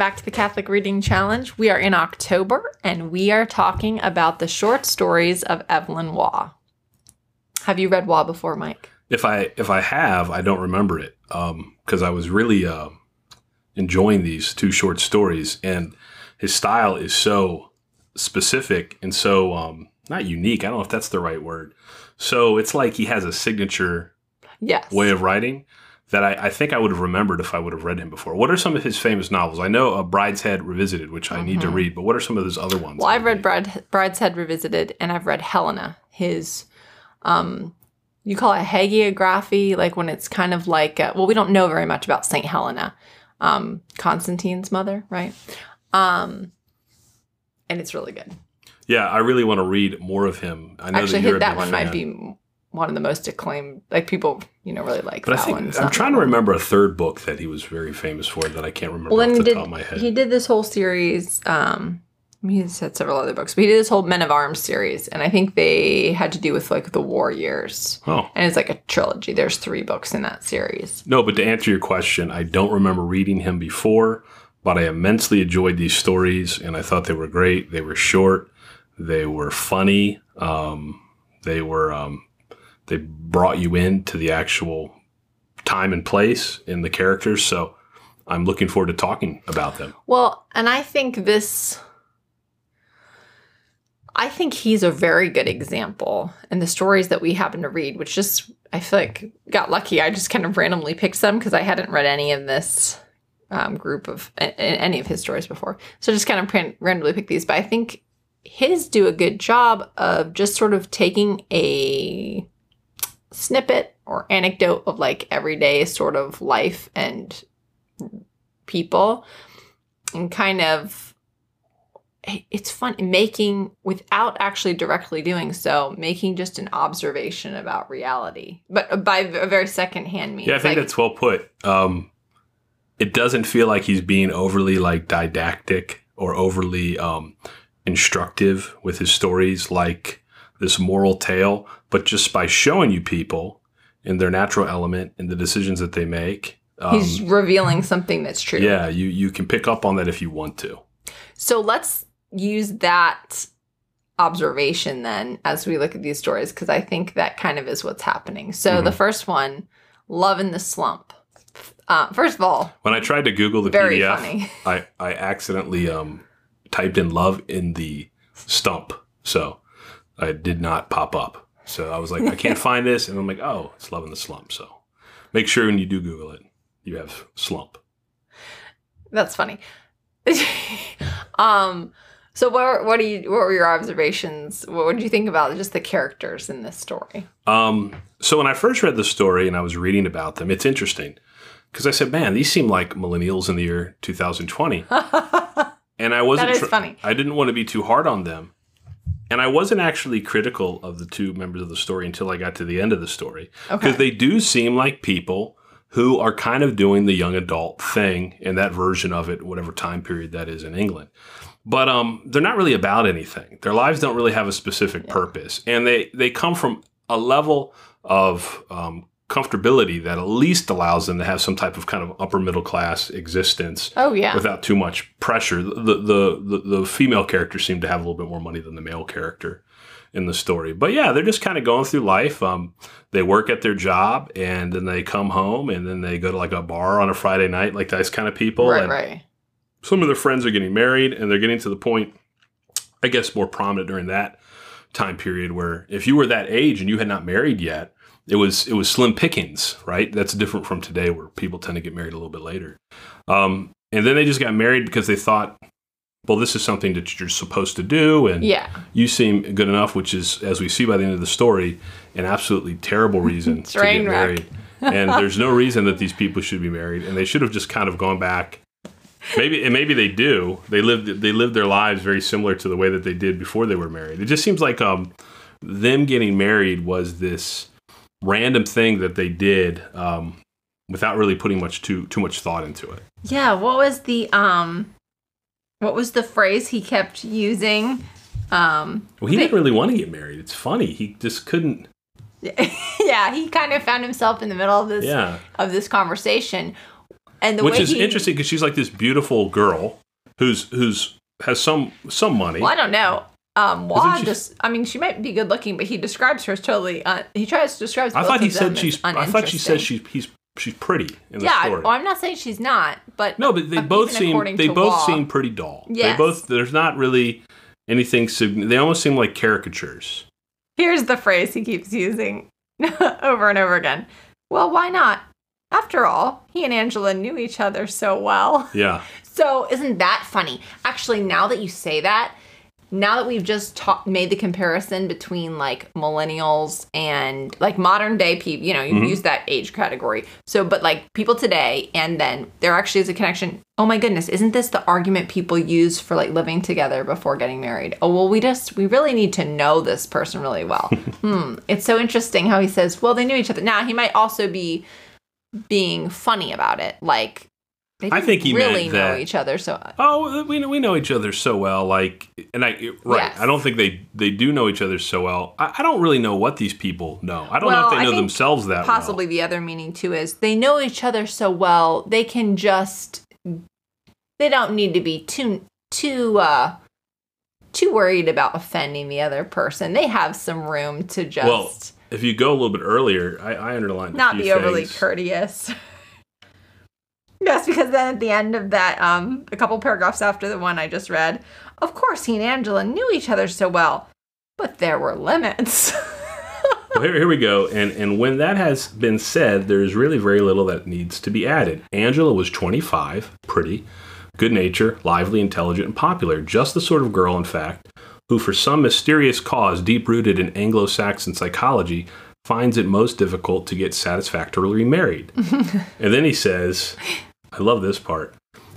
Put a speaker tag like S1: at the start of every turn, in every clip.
S1: Back to the Catholic Reading Challenge. We are in October and we are talking about the short stories of Evelyn Waugh. Have you read Waugh before, Mike?
S2: If I if I have, I don't remember it because I was really uh, enjoying these two short stories, and his style is so specific and so um, not unique. I don't know if that's the right word. So it's like he has a signature
S1: Yes.
S2: way of writing that I, I think I would have remembered if I would have read him before. What are some of his famous novels? I know uh, Brideshead Revisited, which I need to read, but what are some of those other ones?
S1: Mm-hmm. Well, I've read Bride, Brideshead Revisited and I've read Helena, his, um, you call it hagiography, like when it's kind of like, uh, well, we don't know very much about St. Helena, um, Constantine's mother, right? Um, and it's really good.
S2: Yeah, I really want to read more of him. I know
S1: Actually,
S2: that you're
S1: that one
S2: fan.
S1: might be one of the most acclaimed. Like people, you know, really like
S2: But I
S1: that
S2: think
S1: one.
S2: I'm trying to remember a third book that he was very famous for that I can't remember
S1: Well,
S2: off
S1: he
S2: the
S1: did.
S2: top of my head.
S1: He did this whole series. Um, I mean, he's had several other books, but he did this whole Men of Arms series, and I think they had to do with like the war years.
S2: oh.
S1: And it's like a trilogy. There's three books in that series.
S2: No, but to answer your question, I don't remember reading him before, but I immensely enjoyed these stories and I thought they were great. They were short, they were funny, um, they were um, they brought you into the actual time and place in the characters. So I'm looking forward to talking about them.
S1: Well, and I think this. I think he's a very good example in the stories that we happen to read, which just I feel like got lucky. I just kind of randomly picked them because I hadn't read any of this um, group of any of his stories before, so just kind of ran- randomly picked these. But I think his do a good job of just sort of taking a snippet or anecdote of like everyday sort of life and people and kind of it's fun making without actually directly doing so making just an observation about reality but by a very second hand means
S2: Yeah, I think
S1: like,
S2: that's well put. Um, it doesn't feel like he's being overly like didactic or overly um, instructive with his stories, like this moral tale. But just by showing you people in their natural element and the decisions that they make, um,
S1: he's revealing something that's true
S2: yeah, you you can pick up on that if you want to.
S1: so let's use that observation then as we look at these stories because i think that kind of is what's happening so
S2: Mm-hmm.
S1: the first one love in the slump uh, first of all
S2: When I tried to Google the PDF,
S1: funny.
S2: I I accidentally um, typed in love in the stump, so I did not pop up. So I was like, I can't find this, and I'm like, oh, it's love in the slump. So make sure when you do Google it, you have slump.
S1: That's funny. um, so what what do you what were your observations? What did you think about just the characters in this story?
S2: Um, so when I first read the story and I was reading about them, it's interesting because I said, man, these seem like millennials in the year 2020. and I wasn't
S1: That is
S2: tr-
S1: funny.
S2: I didn't want to be too hard on them. And I wasn't actually critical of the two members of the story until I got to the end of the story. Because
S1: Okay.
S2: they do seem like people who are kind of doing the young adult thing in that version of it, whatever time period that is in England. But um, they're not really about anything. Their lives don't really have a specific purpose. And they, they come from a level of um, comfortability that at least allows them to have some type of kind of upper middle class existence
S1: Oh yeah,
S2: without too much pressure. The, the the the female characters seem to have a little bit more money than the male character in the story. But yeah, they're just kind of going through life. Um, they work at their job and then they come home and then they go to like a bar on a Friday night, like those kind of people.
S1: right,
S2: and
S1: right.
S2: some of their friends are getting married and they're getting to the point, I guess, more prominent during that time period where if you were that age and you had not married yet, it was it was slim pickings, right? That's different from today where people tend to get married a little bit later. Um, and then they just got married because they thought, well, this is something that you're supposed to do, and
S1: Yeah,
S2: you seem good enough, which is, as we see by the end of the story, an absolutely terrible reason to get married. and there's no reason that these people should be married, and they should have just kind of gone back. Maybe and maybe they do. They lived they lived their lives very similar to the way that they did before they were married. It just seems like um, them getting married was this random thing that they did um, without really putting much too too much thought into it.
S1: yeah. What was the um, what was the phrase he kept using? Um,
S2: Well, he
S1: They-
S2: didn't really want to get married. It's funny. He just couldn't.
S1: yeah, he kind of found himself in the middle of this
S2: Yeah.
S1: of this conversation. And the
S2: which is
S1: he,
S2: interesting because she's like this beautiful girl who's who's has some some money.
S1: Well, I don't know. Um,
S2: Waugh
S1: just, I mean, she might be good looking, but he describes her as totally, uh, he tries to describe
S2: I thought he said she's. I thought she said she's he's she's pretty in the
S1: Yeah,
S2: story.
S1: well, I'm not saying she's not, but
S2: no, but they both seem they both
S1: Wah-
S2: seem pretty dull. They both there's not really anything. They almost seem like caricatures.
S1: Here's the phrase he keeps using over and over again. Well, why not? After all, he and Angela knew each other so well.
S2: Yeah.
S1: So, isn't that funny? Actually, now that you say that, now that we've just ta- made the comparison between like millennials and like modern day people, you know, you
S2: Mhm.
S1: use that age category. So, but like people today, and then there actually is a connection. Oh my goodness, isn't this the argument people use for like living together before getting married? Oh, well, we just, we really need to know this person really well. hmm. It's so interesting how he says, well, they knew each other. Now, he might also be being funny about it. Like, they
S2: I think he meant
S1: really know each other. So,
S2: Oh, we know, we know each other so well. Like, and I right.
S1: Yes.
S2: I don't think they they do know each other so well. I, I don't really know what these people know. I don't know if they know themselves that
S1: possibly the other meaning too is they know each other so well they can just they don't need to be too too uh too worried about offending the other person they have some room to just
S2: Well. If you go a little bit earlier, I, I underlined
S1: not be overly
S2: things.
S1: courteous yes because then at the end of that um a couple paragraphs after the one i just read of course he and angela knew each other so well but there were limits
S2: Well, here, here we go. And and when that has been said, there's really very little that needs to be added. Angela was 25, pretty, good nature, lively, intelligent, and popular. Just the sort of girl, in fact, who, for some mysterious cause deep rooted in Anglo Saxon psychology, finds it most difficult to get satisfactorily married. and then he says, I love this part.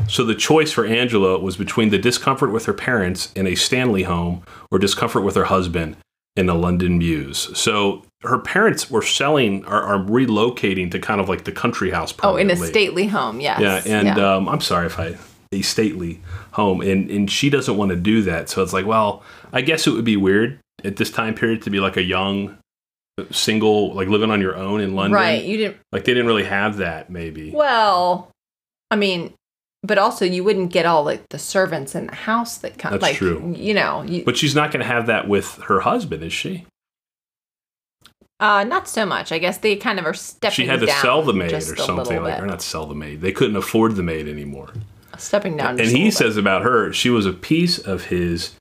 S2: So the choice for Angela was between the discomfort with her parents in a Stanley home or discomfort with her husband in a London Mews. So her parents were selling are, are relocating to kind of like the country house.
S1: oh in a stately home yes
S2: Yeah, and Um, I'm sorry if I a stately home, and and she doesn't want to do that. So it's like, well, I guess it would be weird at this time period to be like a young single, like living on your own in London.
S1: right you didn't
S2: Like they didn't really have that. Maybe.
S1: Well, I mean, but also you wouldn't get all like the servants in the house that come.
S2: That's
S1: like,
S2: true.
S1: You know, you,
S2: But she's not going to have that with her husband, is she?
S1: uh, not so much. I guess they kind of are stepping.
S2: She had to sell the maid or something like, or not sell the maid. They couldn't afford the maid anymore.
S1: stepping down.
S2: and he says about her, she was a piece of his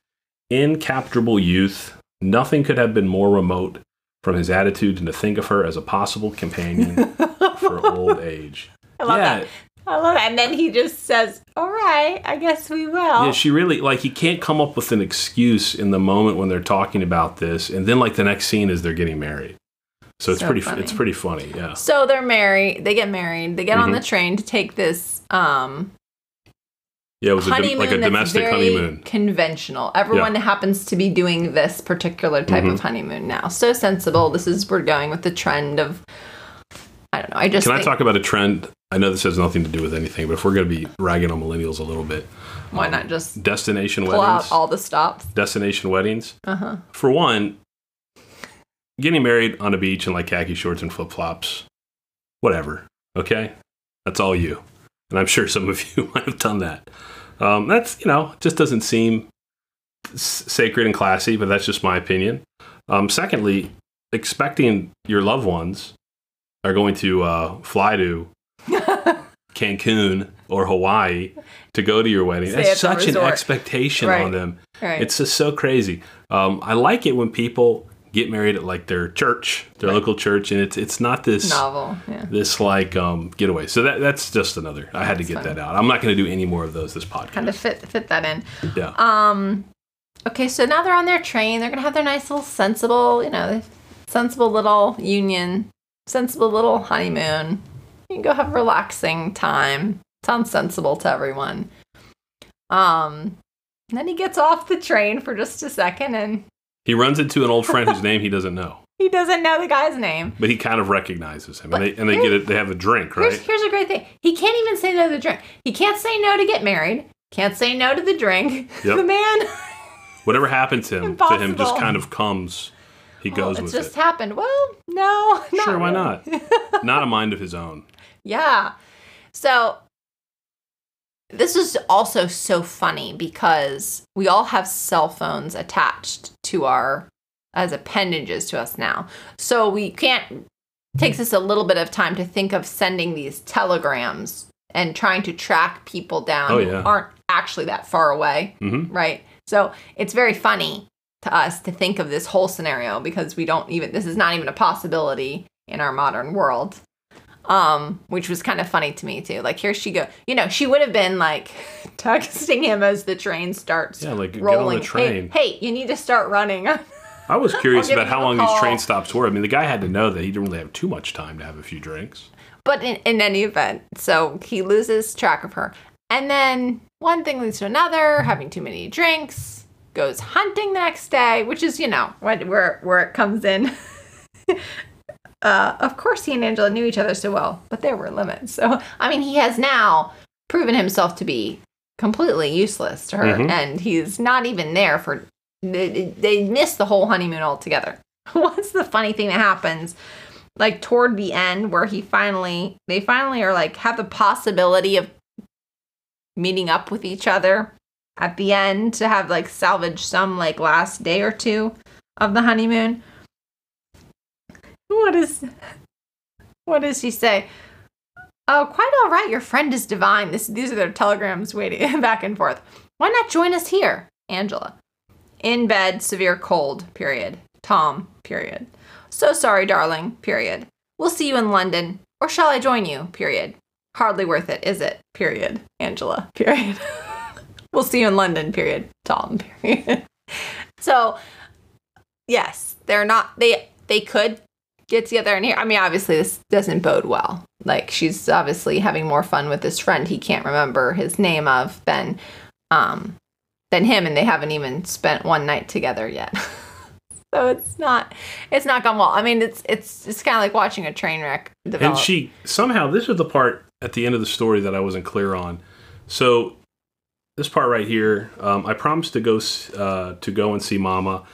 S2: incapturable youth. Nothing could have been more remote from his attitude than to think of her as a possible companion for old age.
S1: I love
S2: yeah,
S1: that. I love that. And then he just says, "All right, I guess we will."
S2: yeah, she really like he can't come up with an excuse in the moment when they're talking about this, and then like the next scene is they're getting married. So it's
S1: So
S2: pretty
S1: funny.
S2: it's pretty funny, yeah.
S1: so they're married. They get married. They get on
S2: Mhm.
S1: the train to take this um,
S2: Yeah, it was a like a domestic
S1: very
S2: honeymoon.
S1: conventional. Everyone happens to be doing this particular type
S2: Mhm.
S1: of honeymoon now. So sensible. This is we're going with the trend of. I don't know. I just
S2: Can I talk about a trend? I know this has nothing to do with anything, but if we're going to be ragging on millennials a little bit,
S1: why not just
S2: destination
S1: pull
S2: weddings?
S1: out all the stops?
S2: destination weddings.
S1: Uh huh.
S2: For one, getting married on a beach in like khaki shorts and flip flops, whatever. Okay, that's all you. And I'm sure some of you might have done that. Um, that's you know just doesn't seem s- sacred and classy, but that's just my opinion. Um, secondly, expecting your loved ones are going to uh, fly to Cancun or Hawaii to go to your wedding.
S1: Stay
S2: That's such an expectation
S1: Right.
S2: on them.
S1: right.
S2: It's just so crazy. Um, I like it when people get married at like their church, their
S1: Right.
S2: local church, and it's it's not this
S1: novel. Yeah.
S2: this like um, getaway. So that that's just another. I had to get that out. I'm not going to do any more of those this podcast.
S1: Kind of fit fit that in.
S2: yeah.
S1: Um. Okay, so now they're on their train. They're gonna have their nice little sensible, you know, sensible little union, sensible little honeymoon. You can go have relaxing time. Sounds sensible to everyone. Um. then he gets off the train for just a second, and
S2: He runs into an old friend whose name he doesn't know,
S1: he doesn't know the guy's name.
S2: but he kind of recognizes him,
S1: But
S2: and they and they get it. They have a drink, right?
S1: here's a great thing. He can't even say no to the drink. He can't say no to get married. Can't say no to the drink.
S2: Yep.
S1: the man.
S2: Whatever happened to him, to him, just kind of comes. He goes
S1: it's
S2: with
S1: just
S2: it.
S1: happened. Well, no.
S2: Sure, why
S1: really.
S2: not? not a mind of his own.
S1: Yeah. So this is also so funny because we all have cell phones attached to our as appendages to us now. So we can't takes us a little bit of time to think of sending these telegrams and trying to track people down
S2: Oh,
S1: who aren't actually that far away,
S2: hmm
S1: right? So it's very funny to us to think of this whole scenario because we don't even this is not even a possibility in our modern world. Um, which was kind of funny to me too. Like here she go. You know, she would have been like texting him as the train starts
S2: Yeah, like get on
S1: rolling.
S2: the train.
S1: Hey, hey, you need to start running.
S2: I was curious about how long these train stops were. I mean, the guy had to know that he didn't really have too much time to have a few drinks.
S1: But in, in any event, so he loses track of her. And then one thing leads to another, having too many drinks, goes hunting the next day, which is, you know, where, where it comes in. uh, of course, he and Angela knew each other so well, but there were limits. So, I mean, he has now proven himself to be completely useless to her,
S2: Mhm.
S1: and he's not even there for. They, they miss the whole honeymoon altogether. What's the funny thing that happens? like toward the end where he finally they finally are like have the possibility of meeting up with each other at the end to have like salvage some like last day or two of the honeymoon what is what does she say oh quite all right your friend is divine this these are their telegrams waiting back and forth why not join us here angela in bed severe cold period tom period so sorry, darling. Period. We'll see you in London. Or shall I join you? Period. Hardly worth it, is it? Period. Angela. Period. we'll see you in London. Period. Tom. Period. so, yes, they're not. They they could get together and here. I mean, obviously, this doesn't bode well. Like she's obviously having more fun with this friend he can't remember his name of than um than him, and they haven't even spent one night together yet. so it's not it's not gone well. I mean, it's it's it's kind of like watching a train wreck develop.
S2: And she somehow this is the part at the end of the story that I wasn't clear on. So this part right here, um, I promised to go uh, to go and see Mama.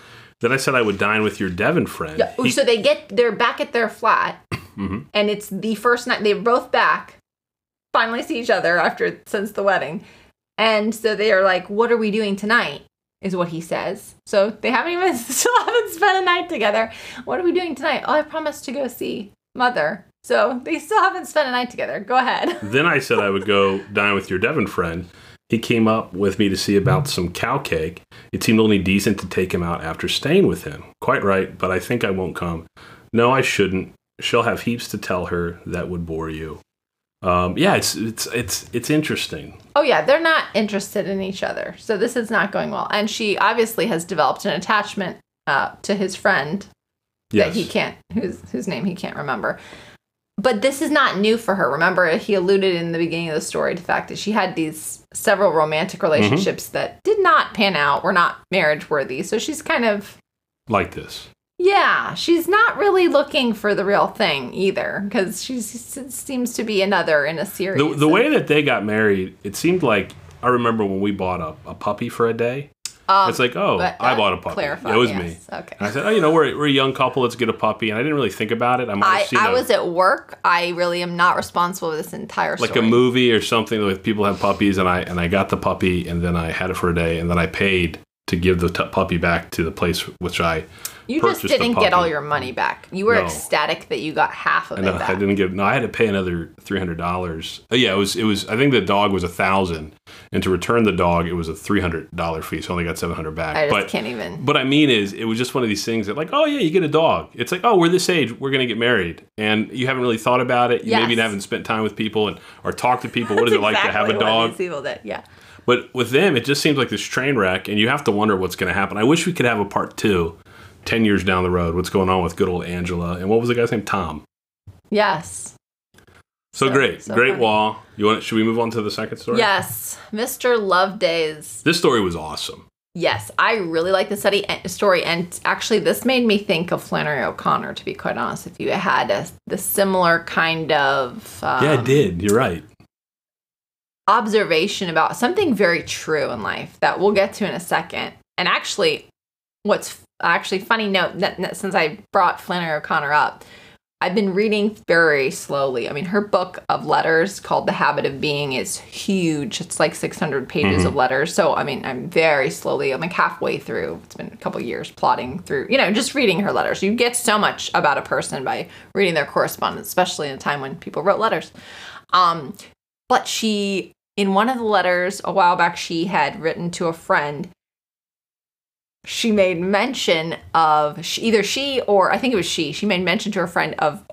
S2: Then I said I would dine with your Devon friend.
S1: Yeah,
S2: He-
S1: so they get they're back at their flat,
S2: Mhm.
S1: and it's the first night they're both back. Finally, see each other after since the wedding, and so they are like, "What are we doing tonight?" Is what he says. So they haven't even still haven't spent a night together. What are we doing tonight? Oh, I promised to go see mother. So they still haven't spent a night together. Go ahead.
S2: Then I said I would go dine with your Devon friend. He came up with me to see about some cow cake. It seemed only decent to take him out after staying with him. Quite right, but I think I won't come. No, I shouldn't. She'll have heaps to tell her that would bore you. Um, yeah, it's it's it's it's interesting.
S1: Oh yeah, they're not interested in each other. So this is not going well. And she obviously has developed an attachment uh, to his friend
S2: Yes.
S1: that he can't whose whose name he can't remember. But this is not new for her. Remember, he alluded in the beginning of the story to the fact that she had these several romantic relationships mm-hmm. that did not pan out, were not marriage worthy. So she's kind of
S2: like this.
S1: yeah, she's not really looking for the real thing either, because she seems to be another in a series.
S2: The, the way that they got married, it seemed like I remember when we bought a, a puppy for a day.
S1: Um,
S2: It's like, oh, I bought a puppy.
S1: clarified,
S2: it was
S1: yes,
S2: me.
S1: Okay.
S2: And I said, oh, you know, we're, we're a young couple. Let's get a puppy. And I didn't really think about it. I might have
S1: I,
S2: seen
S1: I
S2: a-
S1: was at work. I really am not responsible for this entire story.
S2: like a movie or something with people have puppies, and I and I got the puppy, and then I had it for a day, and then I paid to give the t- puppy back to the place which I
S1: You just didn't get all your money back. You were
S2: No.
S1: ecstatic that you got half of
S2: and
S1: it
S2: I didn't get no. I had to pay another three hundred dollars. Oh, yeah, it was it was. I think the dog was a thousand, and to return the dog, it was a three hundred dollar fee. So I only got seven hundred back.
S1: I just
S2: but
S1: can't even.
S2: What I mean is, it was just one of these things that, like, oh yeah, you get a dog. It's like, oh, we're this age, we're gonna get married, and you haven't really thought about it. You maybe haven't spent time with people and or talked to people. What is it like to have a dog?
S1: people did. Yeah.
S2: But with them, it just seems like this train wreck, and you have to wonder what's going to happen. I wish we could have a part two, 10 years down the road. What's going on with good old Angela? And what was the guy's name? Tom.
S1: Yes.
S2: So,
S1: So-
S2: great,
S1: so
S2: great
S1: funny.
S2: wall. You want? Should we move on to the second story?
S1: Yes. Mr. Lovedays.
S2: This story was awesome.
S1: Yes, I really like the study story, and actually, this made me think of Flannery O'Connor. To be quite honest, if you had a the similar kind of um,
S2: yeah, it did. You're right.
S1: Observation about something very true in life that we'll get to in a second. And actually, what's actually funny note that, that since I brought Flannery O'Connor up, I've been reading very slowly. I mean, her book of letters called The Habit of Being is huge. It's like 600 pages of letters. So, I mean, I'm very slowly, I'm like halfway through. It's been a couple years plodding through, you know, just reading her letters. You get so much about a person by reading their correspondence, especially in a time when people wrote letters. Um, but she, in one of the letters a while back, she had written to a friend she made mention of she, either she or I think it was she. She made mention to her friend of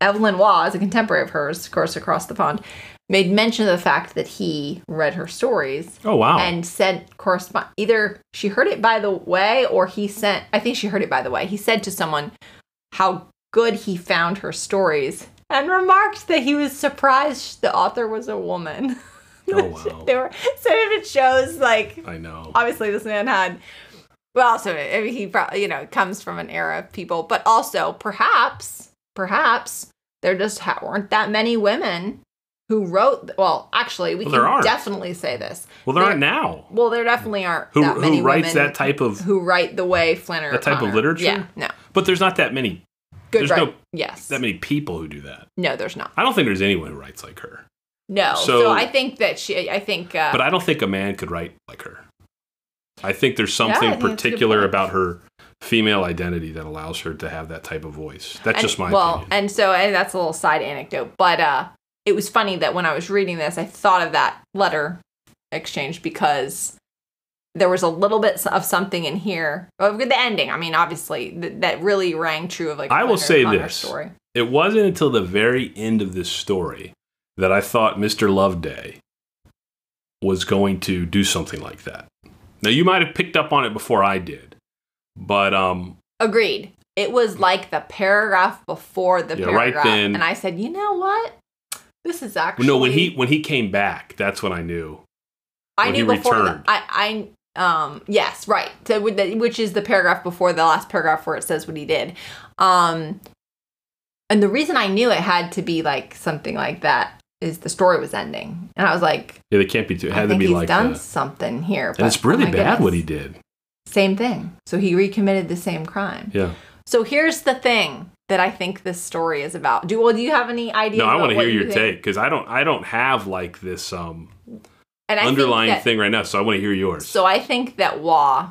S1: Evelyn Waugh, a contemporary of hers, of course, across the pond, made mention of the fact that he read her stories
S2: Oh wow.
S1: and said correspond either she heard it by the way or he sent I think she heard it by the way. He said to someone how good he found her stories and remarked that he was surprised the author was a woman.
S2: oh wow.
S1: they were so if it shows like
S2: I know.
S1: obviously this man had well also I mean, he probably you know comes from an era of people but also perhaps perhaps there just ha- weren't that many women who wrote well actually we
S2: Well,
S1: can
S2: aren't.
S1: definitely say this
S2: Well, there
S1: there-
S2: aren't now.
S1: well there definitely aren't
S2: Who,
S1: that many
S2: who writes that type of?
S1: who write the way Flannery
S2: That type of literature?
S1: yeah no
S2: But there's not that many.
S1: good
S2: There's
S1: right
S2: no-
S1: yes
S2: That many people who do that.
S1: no there's not
S2: I don't think there's anyone who writes like her.
S1: No
S2: So-
S1: so, I think that she I think uh,
S2: But I don't think a man could write like her. I think there's
S1: Yeah,
S2: something
S1: think a good
S2: particular about her female identity that allows her to have that type of voice. That's
S1: and-
S2: just my
S1: well,
S2: opinion.
S1: and so and that's a little side anecdote, but uh, it was funny that when I was reading this, I thought of that letter exchange because there was a little bit of something in here. Well, the ending, I mean, obviously, th- that really rang true of like.
S2: I will say this.
S1: story.
S2: It wasn't until the very end of this story that I thought Mr. Loveday was going to do something like that. Now you might have picked up on it before I did, but um,
S1: Agreed. It was like the paragraph before the
S2: Yeah, right
S1: paragraph,
S2: then-
S1: and I said, you know what? This is actually
S2: no, when he when he came back, that's when I knew.
S1: I knew
S2: he
S1: before that. I, I, um, yes, right. So, which is the paragraph before the last paragraph where it says what he did. Um, and the reason I knew it had to be like something like that is the story was ending, and I was like,
S2: Yeah, they can't be too. It
S1: I
S2: had to be
S1: he's
S2: like
S1: done
S2: that.
S1: something here.
S2: And it's
S1: oh
S2: really
S1: my
S2: bad what he did.
S1: Same thing. So he recommitted the same crime.
S2: Yeah.
S1: So here's the thing that I think this story is about. Do well? Do you have any idea?
S2: No, I want to hear
S1: you
S2: your
S1: think?
S2: take because I don't. I don't have like this um
S1: And
S2: underlying
S1: that-
S2: thing right now, so I want to hear yours.
S1: So I think that Waugh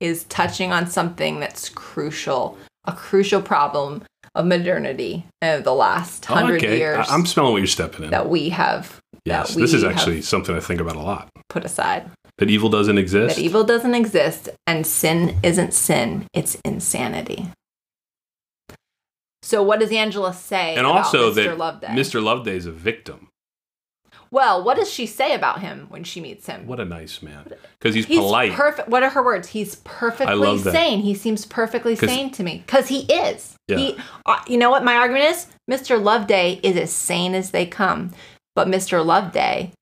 S1: is touching on something that's crucial, a crucial problem of modernity of the last oh, hundred
S2: okay,
S1: years
S2: I, am smelling what you're stepping in.
S1: that we have
S2: yes,
S1: that
S2: this is actually something I think about a lot.
S1: put aside.
S2: That evil doesn't exist.
S1: That evil doesn't exist and sin isn't sin, it's insanity. So what does Angela say
S2: and also
S1: Mr.
S2: that
S1: Loveday?
S2: Mr. Loveday is a victim.
S1: Well, what does she say about him when she meets him?
S2: What a nice man. Because he's,
S1: He's
S2: polite.
S1: perfect. What are her words? He's perfectly sane. He seems perfectly sane to me because he is.
S2: Yeah.
S1: He, uh, you know what my argument is? Mr. Loveday is as sane as they come, but Mr. Loveday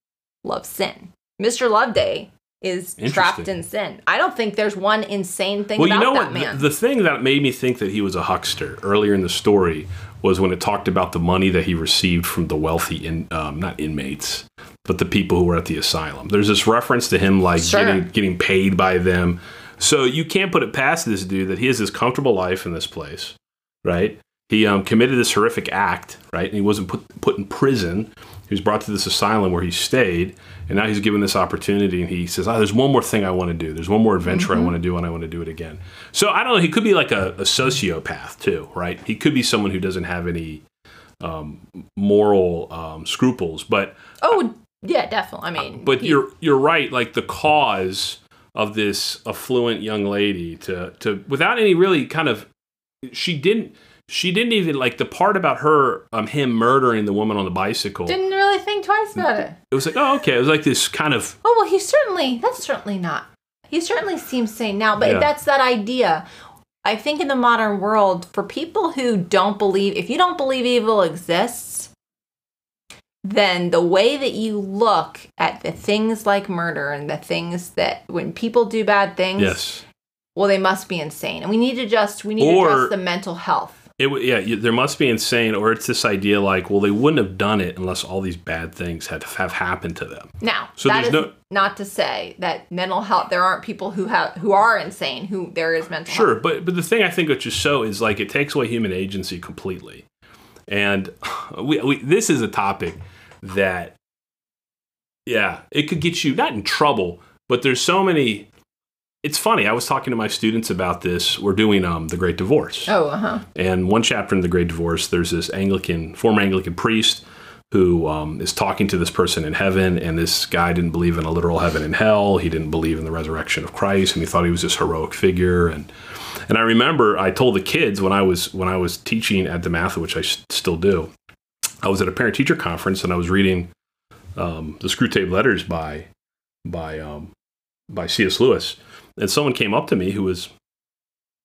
S1: loves sin. Mr. Loveday is trapped in sin. I don't think there's one insane thing
S2: well, you
S1: about
S2: know
S1: that
S2: what?
S1: man.
S2: The, the thing that made me think that he was a huckster earlier in the story was when it talked about the money that he received from the wealthy, in, um, not inmates, but the people who were at the asylum. There's this reference to him like
S1: Sure.
S2: getting getting paid by them. So you can't put it past this dude that he has this comfortable life in this place, right? He um, committed this horrific act, right? And he wasn't put put in prison. He was brought to this asylum where he stayed, and now he's given this opportunity. And he says, "Oh, there's one more thing I want to do. There's one more adventure I want to do, and I want to do it again." So I don't know. He could be like a, a sociopath too, right? He could be someone who doesn't have any um, moral um, scruples, but
S1: oh, yeah, definitely. I mean,
S2: but
S1: he-
S2: you're you're right. Like the cause of this affluent young lady to to without any really kind of she didn't she didn't even like the part about her um him murdering the woman on the bicycle.
S1: didn't really think twice about it.
S2: it was like oh okay. It was like this kind of
S1: Oh well, he certainly that's certainly not. He certainly seems sane now, but
S2: Yeah.
S1: that's that idea. I think in the modern world, for people who don't believe, if you don't believe evil exists, then the way that you look at the things like murder and the things that when people do bad things,
S2: yes.
S1: well, they must be insane, and we need to just we need
S2: Or-
S1: to address the mental health.
S2: It w- yeah, you, there must be insane, or it's this idea like, well, they wouldn't have done it unless all these bad things had have happened to them.
S1: Now,
S2: So there's no-
S1: not to say that mental health. There aren't people who have who are insane. Who there is mental health.
S2: Sure, but but the thing I think which is so is like it takes away human agency completely. And we, we this is a topic that, yeah, it could get you not in trouble, but there's so many. It's funny. I was talking to my students about this. We're doing um, the Great Divorce.
S1: Oh, uh huh.
S2: And one chapter in the Great Divorce, there's this Anglican, former Anglican priest who um, is talking to this person in heaven, and this guy didn't believe in a literal heaven and hell. He didn't believe in the resurrection of Christ, and he thought he was this heroic figure. And and I remember I told the kids when I was when I was teaching at DeMatha, which I still do. I was at a parent teacher conference, and I was reading um, the Screwtape Letters by by um, by C.S. Lewis, and someone came up to me who was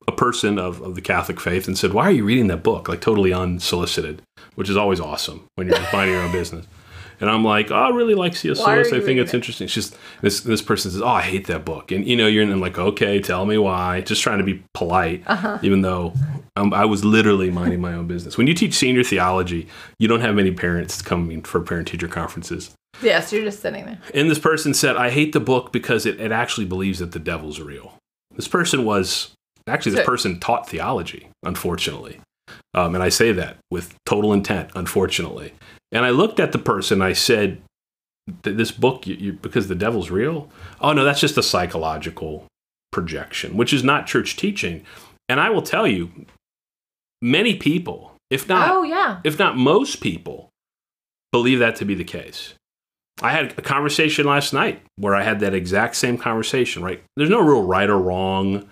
S2: a person of, of the Catholic faith and said, Why are you reading that book? Like totally unsolicited, which is always awesome when you're just minding your own business. And I'm like, oh, I really like C.S.
S1: Why
S2: Lewis. I think it's
S1: it?
S2: interesting. Just this this person says, Oh, I hate that book. And you know, you're in like, okay, tell me why. Just trying to be polite,
S1: Uh-huh.
S2: even though um, I was literally minding my own business. When you teach senior theology, you don't have many parents coming for parent teacher conferences.
S1: Yes, you're just sitting there.
S2: And this person said, I hate the book because it, it actually believes that the devil's real. This person was actually, this
S1: So-
S2: person taught theology, unfortunately. Um, and I say that with total intent, unfortunately. And I looked at the person, I said, This book, you, you, because the devil's real? Oh, no, that's just a psychological projection, which is not church teaching. And I will tell you, many people, if not
S1: oh, yeah.
S2: if not most people, believe that to be the case. I had a conversation last night where I had that exact same conversation, right? There's no real right or wrong.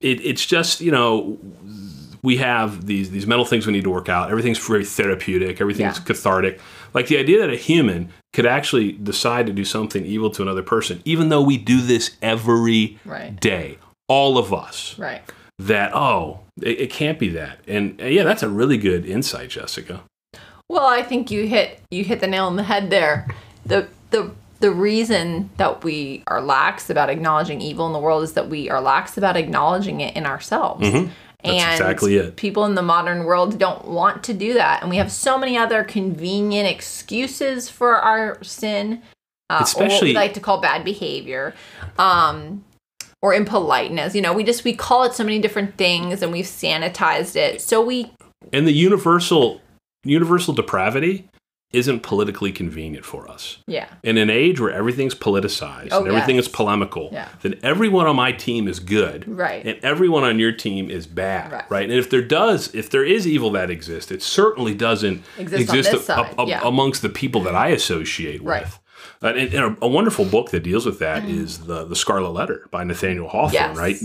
S2: It, it's just, you know, we have these, these mental things we need to work out. Everything's very therapeutic, everything's
S1: Yeah.
S2: cathartic. Like the idea that a human could actually decide to do something evil to another person, even though we do this every
S1: Right.
S2: day, all of us,
S1: Right.
S2: that, oh, it, it can't be that. And uh, yeah, that's a really good insight, Jessica.
S1: Well, I think you hit you hit the nail on the head there. The the the reason that we are lax about acknowledging evil in the world is that we are lax about acknowledging it in ourselves.
S2: Mm-hmm. That's
S1: and
S2: exactly it.
S1: people in the modern world don't want to do that. And we have so many other convenient excuses for our sin, uh,
S2: Especially-
S1: we like to call bad behavior. Um, or impoliteness, you know, we just we call it so many different things, and we've sanitized it. So we
S2: And the universal universal depravity isn't politically convenient for us.
S1: yeah,
S2: In an age where everything's politicized
S1: Oh,
S2: and everything
S1: yes.
S2: is polemical,
S1: Yeah.
S2: then everyone on my team is good.
S1: Right.
S2: And everyone on your team is bad.
S1: Right.
S2: Right. And if there does, if there is evil that exists, it certainly doesn't
S1: Exist on
S2: exist
S1: this
S2: a- a-
S1: yeah.
S2: amongst the people that I associate
S1: Right.
S2: with. Uh, and, and a, a wonderful book that deals with that is the the Scarlet Letter by Nathaniel Hawthorne.
S1: Yes.
S2: Right.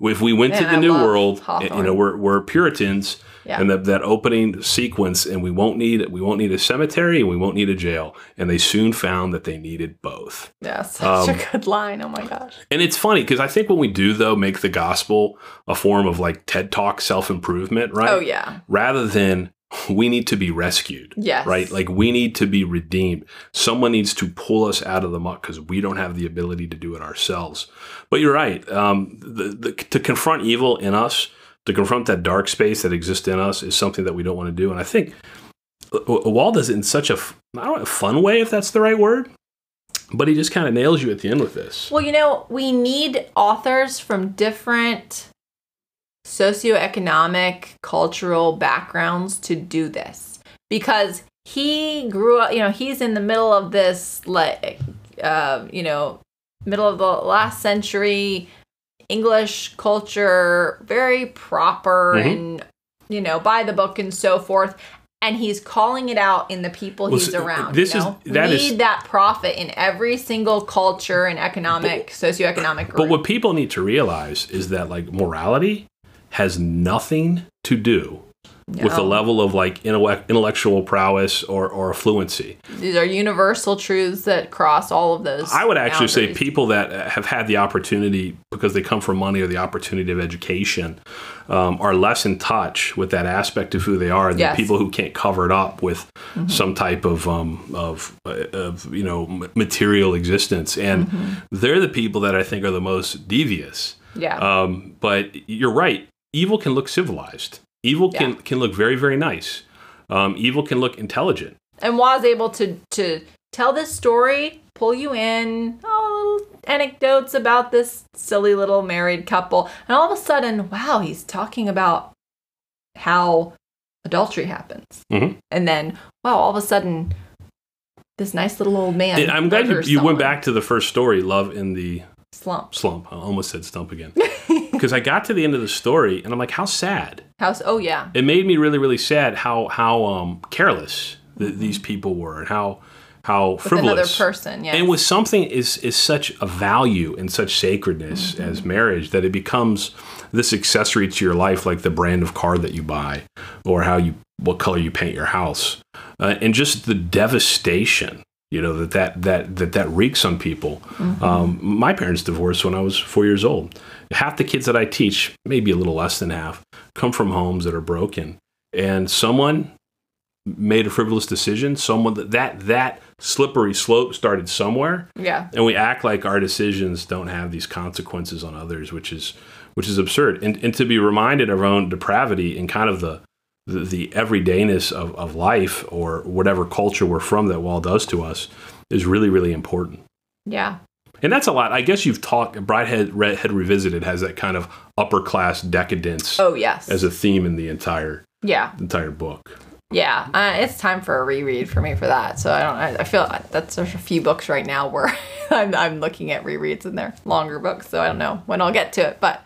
S2: If we went to the
S1: I
S2: New World, you know, we're, we're Puritans,
S1: Yeah.
S2: and that that opening sequence, and we won't need we won't need a cemetery, and we won't need a jail, and they soon found that they needed both.
S1: Yeah, such
S2: Um,
S1: a good line. Oh my gosh.
S2: And it's funny because I think when we do though make the gospel a form of like TED Talk self improvement, right?
S1: Oh yeah.
S2: Rather than we need to be rescued.
S1: Yes.
S2: Right? Like we need to be redeemed. Someone needs to pull us out of the muck because we don't have the ability to do it ourselves. But you're right. Um, the, the, to confront evil in us, to confront that dark space that exists in us, is something that we don't want to do. And I think W- Waugh does it in such a, I don't know, a fun way, if that's the right word. But he just kind of nails you at the end with this.
S1: Well, you know, we need authors from different socioeconomic, cultural backgrounds to do this because he grew up, you know, he's in the middle of this, like, uh, you know, middle of the last century English culture, very proper
S2: Mhm.
S1: and, you know, by the book and so forth. And he's calling it out in the people
S2: Well,
S1: he's
S2: so,
S1: around.
S2: this
S1: you
S2: is-
S1: know?
S2: that
S1: we
S2: is-
S1: that prophet in every single culture and economic, socioeconomic group.
S2: But what people need to realize is that like morality has nothing to do with
S1: No.
S2: level of like intellectual prowess or, or fluency.
S1: These are universal truths that cross all of those.
S2: I would actually say people that have had the opportunity because they come from money or the opportunity of education um, are less in touch with that aspect of who they are than
S1: Yes.
S2: people who can't cover it up with some type of um, of, uh, of you know material existence, and they're the people that I think are the most devious.
S1: Yeah.
S2: Um, but you're right. Evil can look civilized. Evil can,
S1: Yeah.
S2: can look very, very nice. Um, evil can look intelligent.
S1: and was able to to tell this story, pull you in, oh, anecdotes about this silly little married couple, and all of a sudden, wow, he's talking about how adultery happens.
S2: Mhm.
S1: And then, wow, all of a sudden, this nice little old man.
S2: And I'm glad you, you went back to the first story, Love in the
S1: slump.
S2: Slump. I almost said stump again. Because I got to the end of the story and I'm like, how sad.
S1: House. Oh yeah.
S2: It made me really, really sad how how um, careless th- these people were and how how
S1: With another
S2: frivolous.
S1: person. Yeah.
S2: And with something is is such a value and such sacredness
S1: Mm-hmm.
S2: as marriage that it becomes this accessory to your life, like the brand of car that you buy, or how you what color you paint your house, uh, and just the devastation. You know that that that that that wreaks on people. Um, my parents divorced when I was four years old. Half the kids that I teach, maybe a little less than half, come from homes that are broken, and someone made a frivolous decision. Someone that that that slippery slope started somewhere,
S1: yeah.
S2: and we act like our decisions don't have these consequences on others, which is which is absurd. And and to be reminded of our own depravity and kind of the the, the everydayness of, of life or whatever culture we're from that Waugh does to us is really really important.
S1: Yeah.
S2: And that's a lot. I guess you've talked. Brideshead Red Head Revisited has that kind of upper class decadence
S1: Oh yes.
S2: as a theme in the entire
S1: yeah.
S2: entire book.
S1: Yeah. Uh, it's time for a reread for me for that. So I don't. I, I feel that's there's a few books right now where I'm, I'm looking at rereads and they're longer books. So I don't know when I'll get to it, but.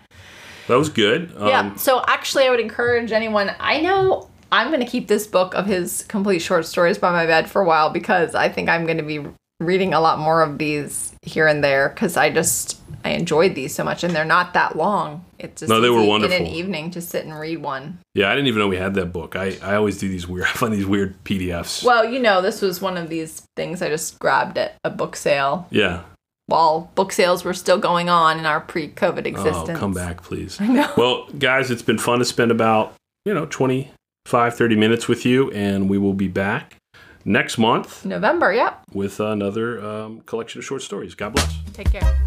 S2: That was good. Um,
S1: Yeah. So actually, I would encourage anyone. I know I'm going to keep this book of his complete short stories by my bed for a while because I think I'm going to be reading a lot more of these here and there because I just I enjoyed these so much and they're not that long. It's just
S2: No, they were
S1: easy in an evening to sit and read one.
S2: Yeah, I didn't even know we had that book. I, I always do these weird. I find these weird PDFs.
S1: Well, you know, this was one of these things I just grabbed at a book sale
S2: yeah.
S1: while book sales were still going on in our pre-COVID oh, existence.
S2: Oh, come back, please.
S1: I know.
S2: Well, guys, it's been fun to spend about, you know, 25, 30 minutes with you, and we will be back next month.
S1: November, yep.
S2: With another um, collection of short stories. God bless.
S1: Take care.